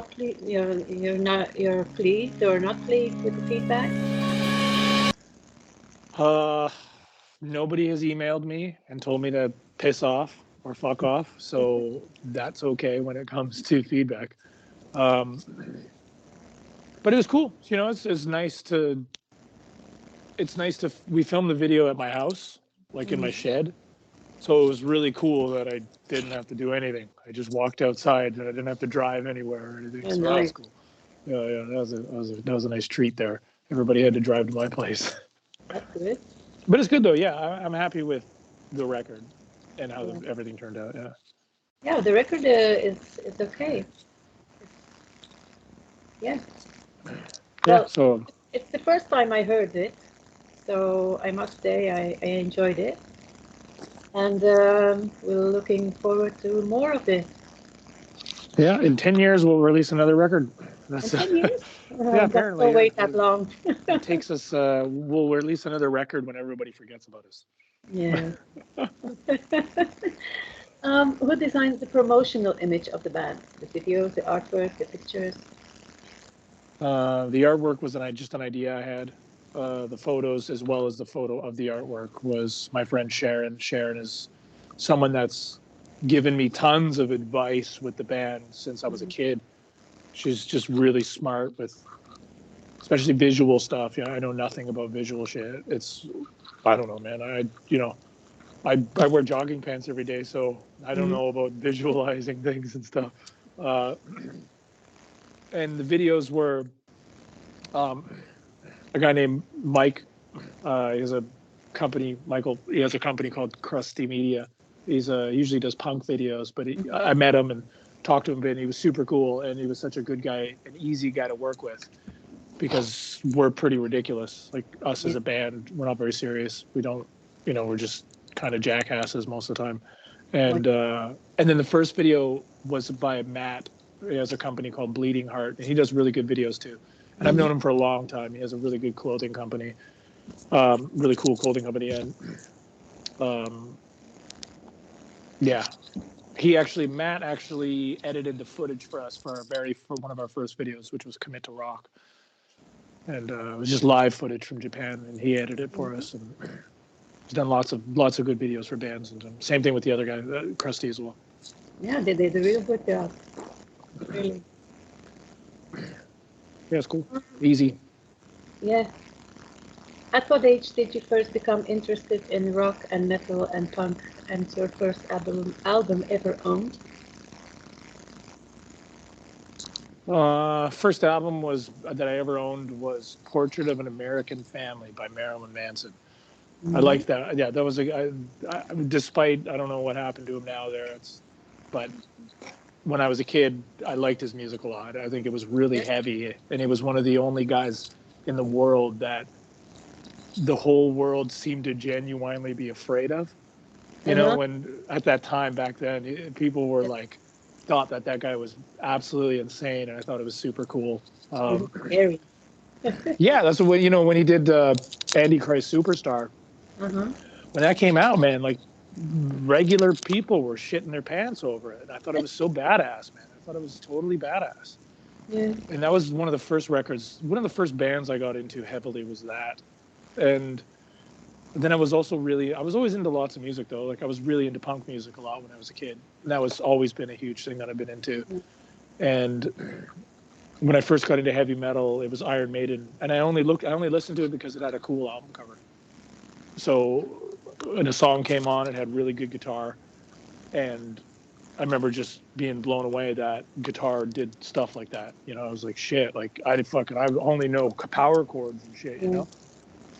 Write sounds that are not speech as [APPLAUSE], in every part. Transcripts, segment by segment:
not ple- you're you're not you're pleased or not pleased with the feedback? Uh, nobody has emailed me and told me to piss off or fuck off, so that's okay when it comes to feedback. Um, but it was cool. You know, it's it's nice to. It's nice to. We filmed the video at my house, like in my shed, so it was really cool that I didn't have to do anything. I just walked outside and I didn't have to drive anywhere or anything. Oh, so that was cool. Yeah, yeah, that was a that was a that was a nice treat there. Everybody had to drive to my place. [LAUGHS] That's good. But it's good though. Yeah, I, I'm happy with the record and how the, everything turned out. Yeah. Yeah, the record uh, is is okay. Yeah, Yeah. Well- So it's the first time I heard it, so I must say I, I enjoyed it, and um, we're looking forward to more of it. yeah, in ten years we'll release another record. In That's ten years? Uh, [LAUGHS] Yeah, apparently, yeah. wait that long. [LAUGHS] it takes us. Uh, we'll release another record when everybody forgets about us. Yeah. [LAUGHS] um, who designs the promotional image of the band? The videos, the artwork, the pictures? Uh, the artwork was an, I- just an idea I had. Uh, the photos, as well as the photo of the artwork, was my friend Sharon. Sharon is someone that's given me tons of advice with the band since I was a Mhm. kid. She's just really smart with, especially visual stuff. Yeah, I know nothing about visual shit. It's, I don't know, man. I, you know, I I wear jogging pants every day, so I don't Mhm. know about [LAUGHS] visualizing things and stuff. Uh, [CLEARS THROAT] and the videos were um, a guy named Mike. Uh, he has a company, Michael. He has a company called Krusty Media. He's uh, usually does punk videos, but he, I met him and talked to him a bit. And he was super cool, and he was such a good guy, an easy guy to work with, because we're pretty ridiculous. Like us as a band, we're not very serious. We don't, you know, we're just kind of jackasses most of the time. And uh, and then the first video was by Matt. He has a company called Bleeding Heart, and he does really good videos too. And I've known him for a long time. He has a really good clothing company, um, really cool clothing company, and um, yeah, he actually Matt actually edited the footage for us for our very for one of our first videos, which was Commit to Rock, and uh, it was just live footage from Japan, and he edited it for us, and he's done lots of lots of good videos for bands, and same thing with the other guy, uh, Krusty as well. Yeah, they did a real good job. Really. Yeah, it's cool, easy. Yeah. At what age did you first become interested in rock and metal and punk and your first album album ever owned? Uh, first album was that I ever owned was "Portrait of an American Family" by Marilyn Manson. I liked that. Yeah, that was a. I, I, despite I don't know what happened to him now there, it's, but when I was a kid, I liked his music a lot. I think it was really heavy, and he was one of the only guys in the world that the whole world seemed to genuinely be afraid of. You know, Uh-huh. when at that time back then, eh, people were like thought that that guy was absolutely insane, and I thought it was super cool. Um, [LAUGHS] yeah, that's what you know when he did uh, Antichrist Superstar Uh-huh. when that came out, man, like regular people were shitting their pants over it. And I thought it was so badass, man. I thought it was totally badass. Yeah. And that was one of the first records, one of the first bands I got into heavily was that. And then I was also really, I was always into lots of music though. Like I was really into punk music a lot when I was a kid. And that was always been a huge thing that I've been into. And when I first got into heavy metal, it was Iron Maiden. And I only looked, I only listened to it because it had a cool album cover. So when a song came on, it had really good guitar, and I remember just being blown away that guitar did stuff like that. You know, I was like, shit, like I did fucking, I only know power chords and shit, you know.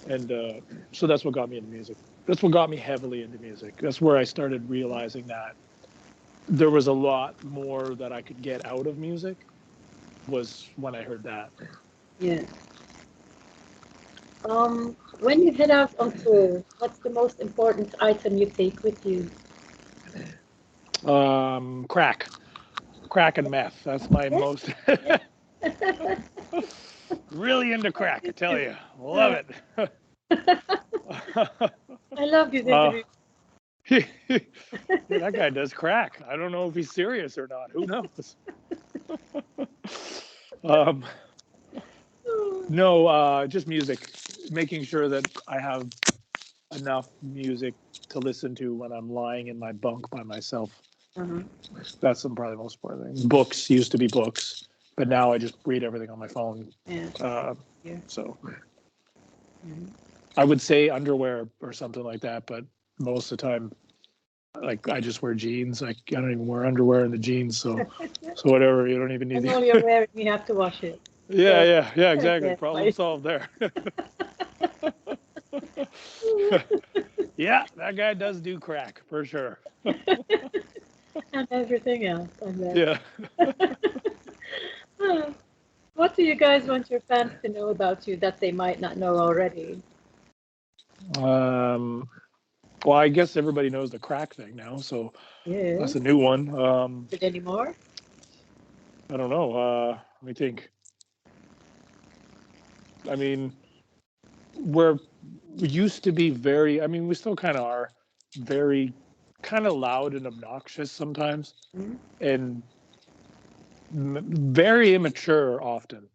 And uh, so that's what got me into music. That's what got me heavily into music. That's where I started realizing that there was a lot more that I could get out of music. Was when I heard that. Yeah. Um, when you head out on tour, what's the most important item you take with you? Um, crack, crack and meth. That's my most. [LAUGHS] really into crack, I tell you. Love it. I love this Uh, [LAUGHS] that guy does crack. I don't know if he's serious or not. Who knows? [LAUGHS] um, no, uh, just music. Making sure that I have enough music to listen to when I'm lying in my bunk by myself. Uh-huh. That's probably the most important thing. Books used to be books, but now I just read everything on my phone. Yeah. Uh, Yeah. So Mhm. I would say underwear or something like that, but most of the time, like I just wear jeans. Like I don't even wear underwear in the jeans, so [LAUGHS] so whatever. You don't even need all you're wearing, you have to wash it. [LAUGHS] Yeah, yeah, [LAUGHS] yeah, exactly. Problem solved there. [LAUGHS] yeah, that guy does do crack for sure. [LAUGHS] and everything else. I bet. Yeah. [LAUGHS] Ah. What do you guys want your fans to know about you that they might not know already? Um, well, I guess everybody knows the crack thing now, so Yeah. that's a new one. Um, Is it anymore? I don't know. Uh, let me think. I mean, we're we used to be very. I mean, we still kind of are very kind of loud and obnoxious sometimes, Mhm. and m- very immature often.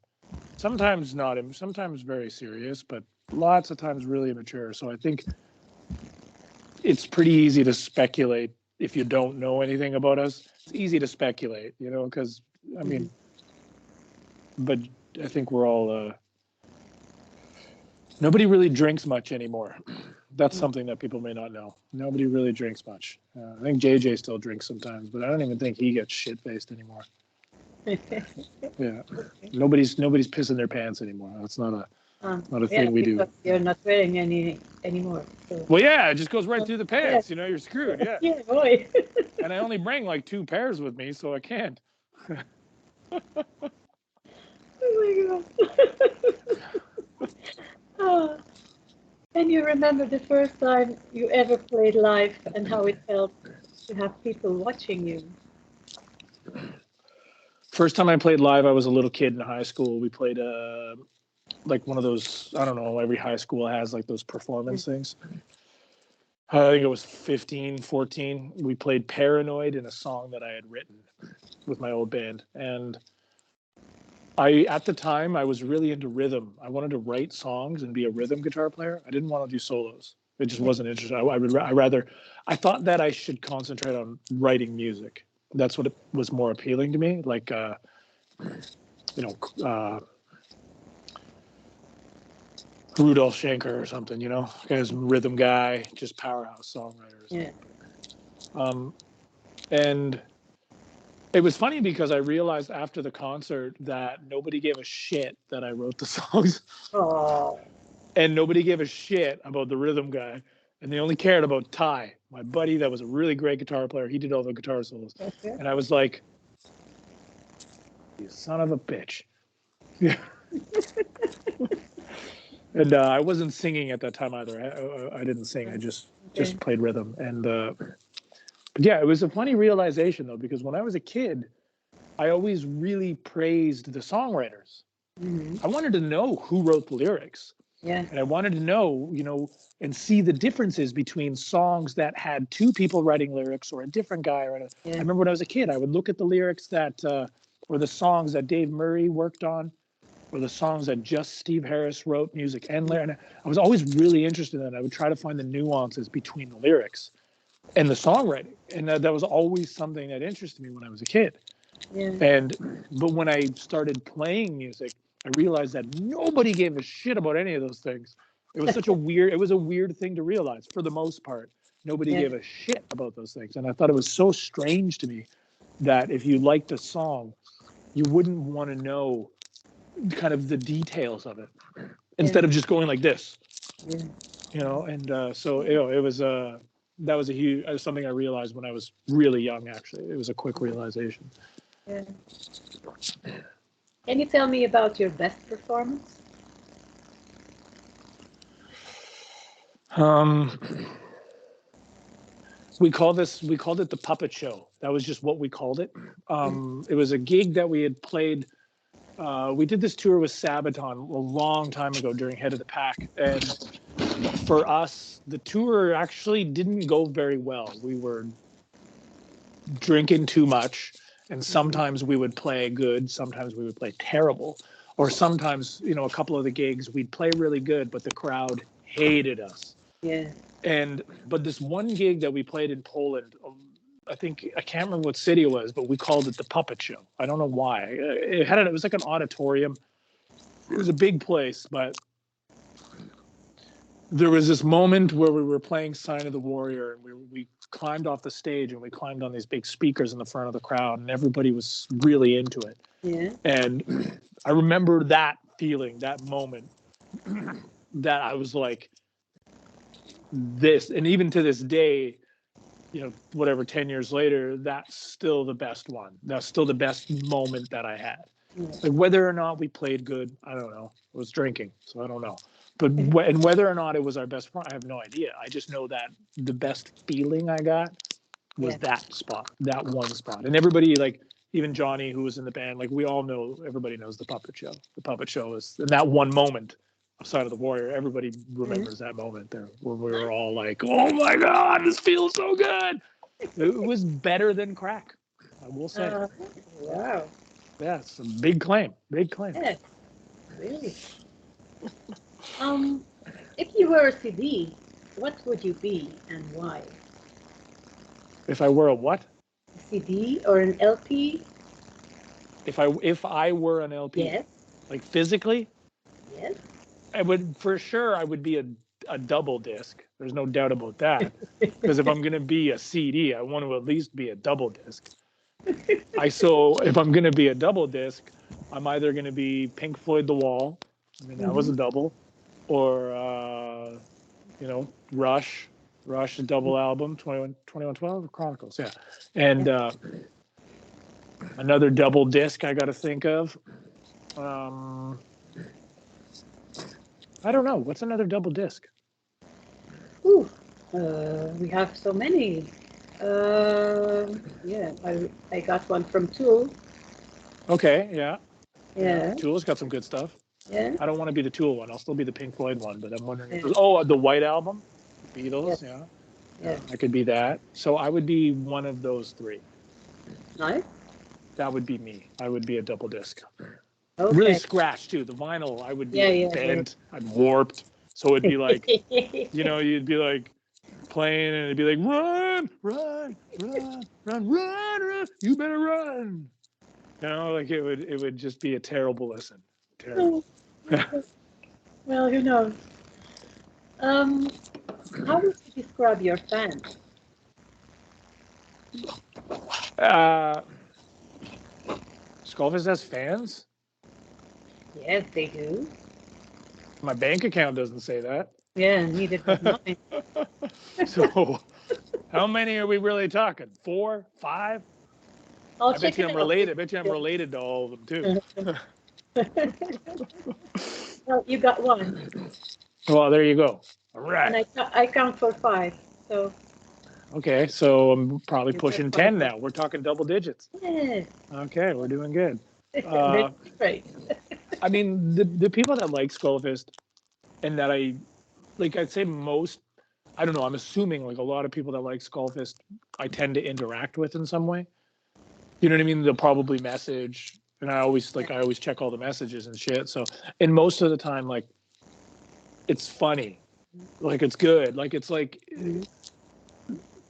Sometimes not. Sometimes very serious, but lots of times really immature. So I think it's pretty easy to speculate if you don't know anything about us. It's easy to speculate, you know, because I mean, but I think we're all. Uh, nobody really drinks much anymore. [CLEARS THROAT] That's Mm. something that people may not know. Nobody really drinks much. Uh, I think JJ still drinks sometimes, but I don't even think he gets shit faced anymore. [LAUGHS] Yeah, nobody's nobody's pissing their pants anymore. That's not a Um, not a yeah, thing we do. You're not wearing any anymore. So. Well, yeah, it just goes right through the pants. You know, you're screwed. Yeah, [LAUGHS] Yeah, boy. [LAUGHS] and I only bring like two pairs with me, so I can't. oh my god. [SIGHS] Ah. Can you remember the first time you ever played live and how it felt to have people watching you? First time I played live, I was a little kid in high school. We played uh, like one of those. I don't know. Every high school has like those performance things. I think it was 15, 14. We played Paranoid in a song that I had written with my old band. And I, at the time, I was really into rhythm. I wanted to write songs and be a rhythm guitar player. I didn't want to do solos. It just wasn't interesting. I, I would, I rather, I thought that I should concentrate on writing music. That's what it was more appealing to me. Like, uh, you know, uh, Rudolf Schenker or something, you know, guy's a rhythm guy, just powerhouse songwriters. Yeah. Um, and it was funny because I realized after the concert that nobody gave a shit that I wrote the [LAUGHS] songs, Oh, and nobody gave a shit about the rhythm guy, and they only cared about Ty, my buddy that was a really great guitar player. He did all the guitar solos, okay. and I was like, "You son of a bitch." Yeah. [LAUGHS] and uh, I wasn't singing at that time either. I, I, I didn't sing. I just just played rhythm. And uh, but yeah, it was a funny realization though because when I was a kid, I always really praised the songwriters. Mhm. I wanted to know who wrote the lyrics, Yeah. and I wanted to know, you know, and see the differences between songs that had two people writing lyrics or a different guy. Or a, Yeah. I remember when I was a kid, I would look at the lyrics that uh, or the songs that Dave Murray worked on, or the songs that just Steve Harris wrote music and lyric. And I was always really interested in it. I would try to find the nuances between the lyrics and the songwriting, and that, that was always something that interested me when I was a kid. Yeah. And but when I started playing music, I realized that nobody gave a shit about any of those things. It was such a [LAUGHS] weird. It was a weird thing to realize. For the most part, nobody Yeah. gave a shit about those things, and I thought it was so strange to me that if you liked a song, you wouldn't want to know kind of the details of it instead of just going like this, Yeah. you know. And uh, so you know, it was uh, that was a huge uh, something I realized when I was really young. Actually, it was a quick realization. Yeah. Can you tell me about your best performance? Um, we call this we called it the puppet show. That was just what we called it. Um, it was a gig that we had played. Uh, we did this tour with Sabaton a long time ago during Head of the Pack, and for us, the tour actually didn't go very well. We were drinking too much, and sometimes we would play good, sometimes we would play terrible, or sometimes you know a couple of the gigs we'd play really good, but the crowd hated us. Yeah. And but this one gig that we played in Poland, um, I think I can't remember what city it was, but we called it the Puppet Show. I don't know why. Uh, It had a, it was like an auditorium. It was a big place, but there was this moment where we were playing Sign of the Warrior, and we we climbed off the stage and we climbed on these big speakers in the front of the crowd, and everybody was really into it. Yeah. And [CLEARS THROAT] I remember that feeling, that moment, [CLEARS THROAT] that I was like, this, and even to this day, you know, whatever, 10 years later, that's still the best one. That's still the best moment that I had. Yeah. Like whether or not we played good, I don't know. I was drinking, so I don't know. But and whether or not it was our best one, I have no idea. I just know that the best feeling I got was Yeah. that spot, that one spot. And everybody, like even Johnny, who was in the band, like we all know, everybody knows the puppet show. The puppet show is in that one moment of Sign of the Warrior. Everybody remembers that moment there where we were all like, "Oh my God, this feels so good." It was better than crack. I will say. Uh, wow. Yeah, a big claim. Big claim. Yeah. Really. [LAUGHS] Um, if you were a CD, what would you be and why? If I were a what? A CD or an LP? If I if I were an LP, Yes. like physically, Yes. I would for sure I would be a a double disc. There's no doubt about that. [LAUGHS] Because if I'm gonna be a CD, I want to at least be a double disc. I so if I'm gonna be a double disc, I'm either gonna be Pink Floyd The Wall. I mean that was a double, or uh, you know Rush, Rush double album 21 2112 Chronicles, yeah, and uh, another double disc I got to think of. Um, I don't know. What's another double disc? Ooh, uh, we have so many. Um yeah, I, I got one from Tool. Okay, yeah. Yeah, Tool's got some good stuff. Yeah. I don't want to be the Tool one. I'll still be the Pink Floyd one, but I'm wondering. Yeah. oh, uh, the White Album, Beatles. Yeah. Yeah. I could be that. So I would be one of those three. Nice. That would be me. I would be a double disc. Okay. Really scratched too. The vinyl, I would be Yeah, like, yeah, yeah. bent. I'd warped. So it'd be like, [LAUGHS] you know, you'd be like playing and it'd be like, run, run, run, run, run, run. You better run. You know, like it would, it would just be a terrible listen. Terrible. [LAUGHS] well, who knows? Um, how would you describe your fans? Uh, Skullfist has fans. Yes, they do. My bank account doesn't say that. Yeah, neither does [LAUGHS] mine. So, how many are we really talking? Four, five? I'll I bet you I'm related. I bet you I'm related to all of them too. [LAUGHS] [LAUGHS] well, you got one, Well, there you go. All and right. I, I count for five. So, Okay, so I'm probably You're pushing 10 now. We're talking double digits. yes. Okay, we're doing good. [LAUGHS] Uh, Great. [LAUGHS] I mean, the, the people that like Skullfist and that I like, I'd say most, I don't know, I'm assuming like a lot of people that like Skullfist, I tend to interact with in some way. You know what I mean? They'll probably message, and I always like, I always check all the messages and shit. So, and most of the time, like, it's funny, like, it's good. Like, it's like,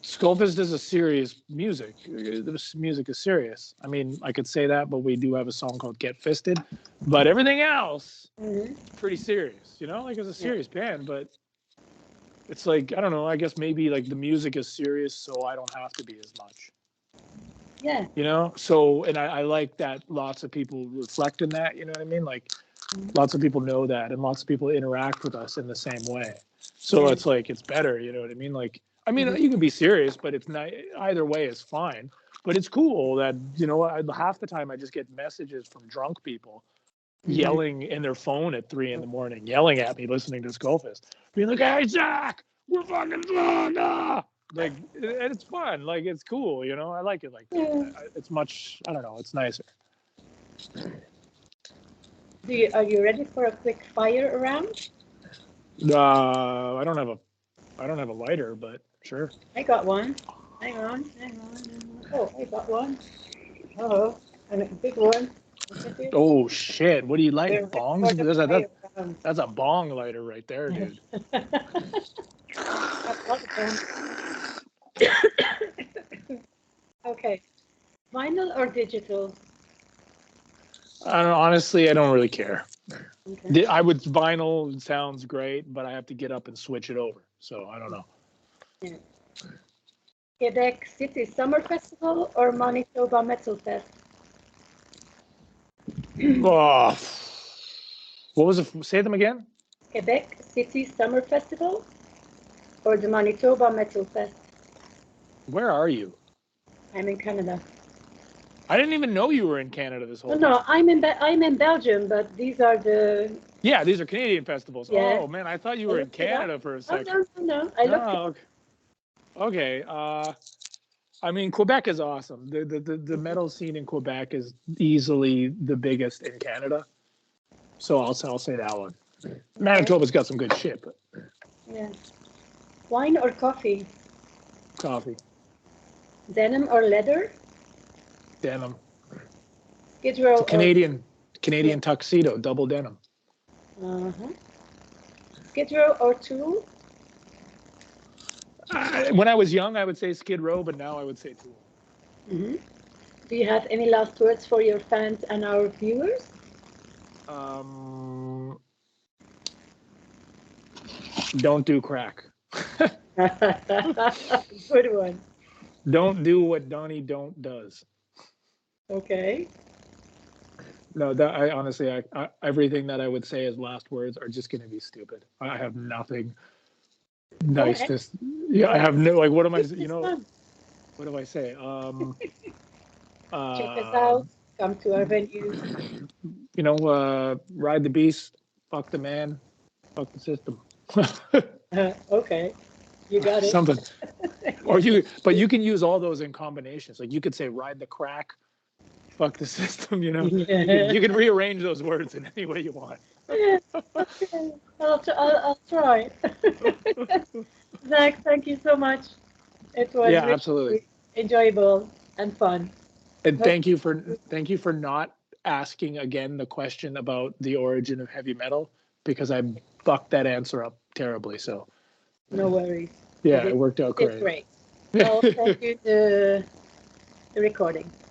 Skullfist is a serious music. This music is serious. I mean, I could say that, but we do have a song called Get Fisted. But everything else, Mhm. pretty serious, you know, like it's a serious band, but it's like, I don't know, I guess maybe like the music is serious, so I don't have to be as much, Yeah. you know? So, and I, I like that lots of people reflect in that, you know what I mean? Like Mhm. lots of people know that and lots of people interact with us in the same way. So it's like, it's better, you know what I mean? Like, I mean, Mhm. you can be serious, but it's not, either way is fine. But it's cool that, you know, I, half the time I just get messages from drunk people Mhm. yelling in their phone at three in the morning, yelling at me, listening to Skullfist, being like, "Hey Zach, we're fucking drunk!" ah!" Like, and it's fun. Like, it's cool. You know, I like it. Like, Yeah. It's much. I don't know. It's nicer. Do you, are you ready for a quick fire around? Uh, I don't have a, I don't have a lighter, but sure. I got one. Hang on, hang on, hang on. Oh, I got one. Oh, and a big one. Look at this. Oh shit! What do you like? They're Bongs? There's a, that's a bong lighter right there, dude. [LAUGHS] Got lots of them. [COUGHS] Okay, vinyl or digital? I don't, honestly, I don't really care. Okay. I would vinyl sounds great, but I have to get up and switch it over. So I don't know. Quebec City Summer Festival or Manitoba Metal Fest? [CLEARS THROAT] oh, what was it? Say them again. Quebec City Summer Festival or the Manitoba Metal Fest? Where are you? I'm in Canada. I didn't even know you were in Canada this whole Oh, time. no, I'm in Be- I'm in Belgium, but these are the. Yeah, these are Canadian festivals. Yeah. Oh man, I thought you were in looked it up. Canada for a Oh second. no, no, no! I looked. Oh, okay. Okay. Uh, I mean, Quebec is awesome. The, the the the metal scene in Quebec is easily the biggest in Canada. So I'll I'll say that one. Manitoba's got some good shit, but Yeah. Wine or coffee? coffee, Denim or leather? denim, Skid Row. or- Canadian Canadian tuxedo, double denim. Uh-huh. Skid Row or Tool? Uh, when I was young, I would say Skid Row, but now I would say Tool. hmm Do you have any last words for your fans and our viewers? Um, don't do crack. [LAUGHS] [LAUGHS] Good one. Don't do what Donnie Don't does. Okay. No, that I honestly, I, I everything that I would say as last words are just going to be stupid. I have nothing nice Okay. to. Yeah, I have no like. What am I? You know, fun. what do I say? Um, [LAUGHS] Check us uh, out. Come to our venue. You know, uh, ride the beast, fuck the man, fuck the system. [LAUGHS] Uh, okay. You got it. Something. [LAUGHS] Or you, but you can use all those in combinations. Like you could say, ride the crack, fuck the [LAUGHS] system. You know, you, can, you can rearrange those words in any way you want. Yeah, [LAUGHS] okay. I'll, tr- I'll, I'll try. Zach, thank you so much. It was yeah, really absolutely. enjoyable and fun. And thank you for thank you for not asking again the question about the origin of heavy metal because I fucked that answer up terribly. So No worries. yeah, did- it worked out It's great. great. I'll send you the, the recording. [LAUGHS]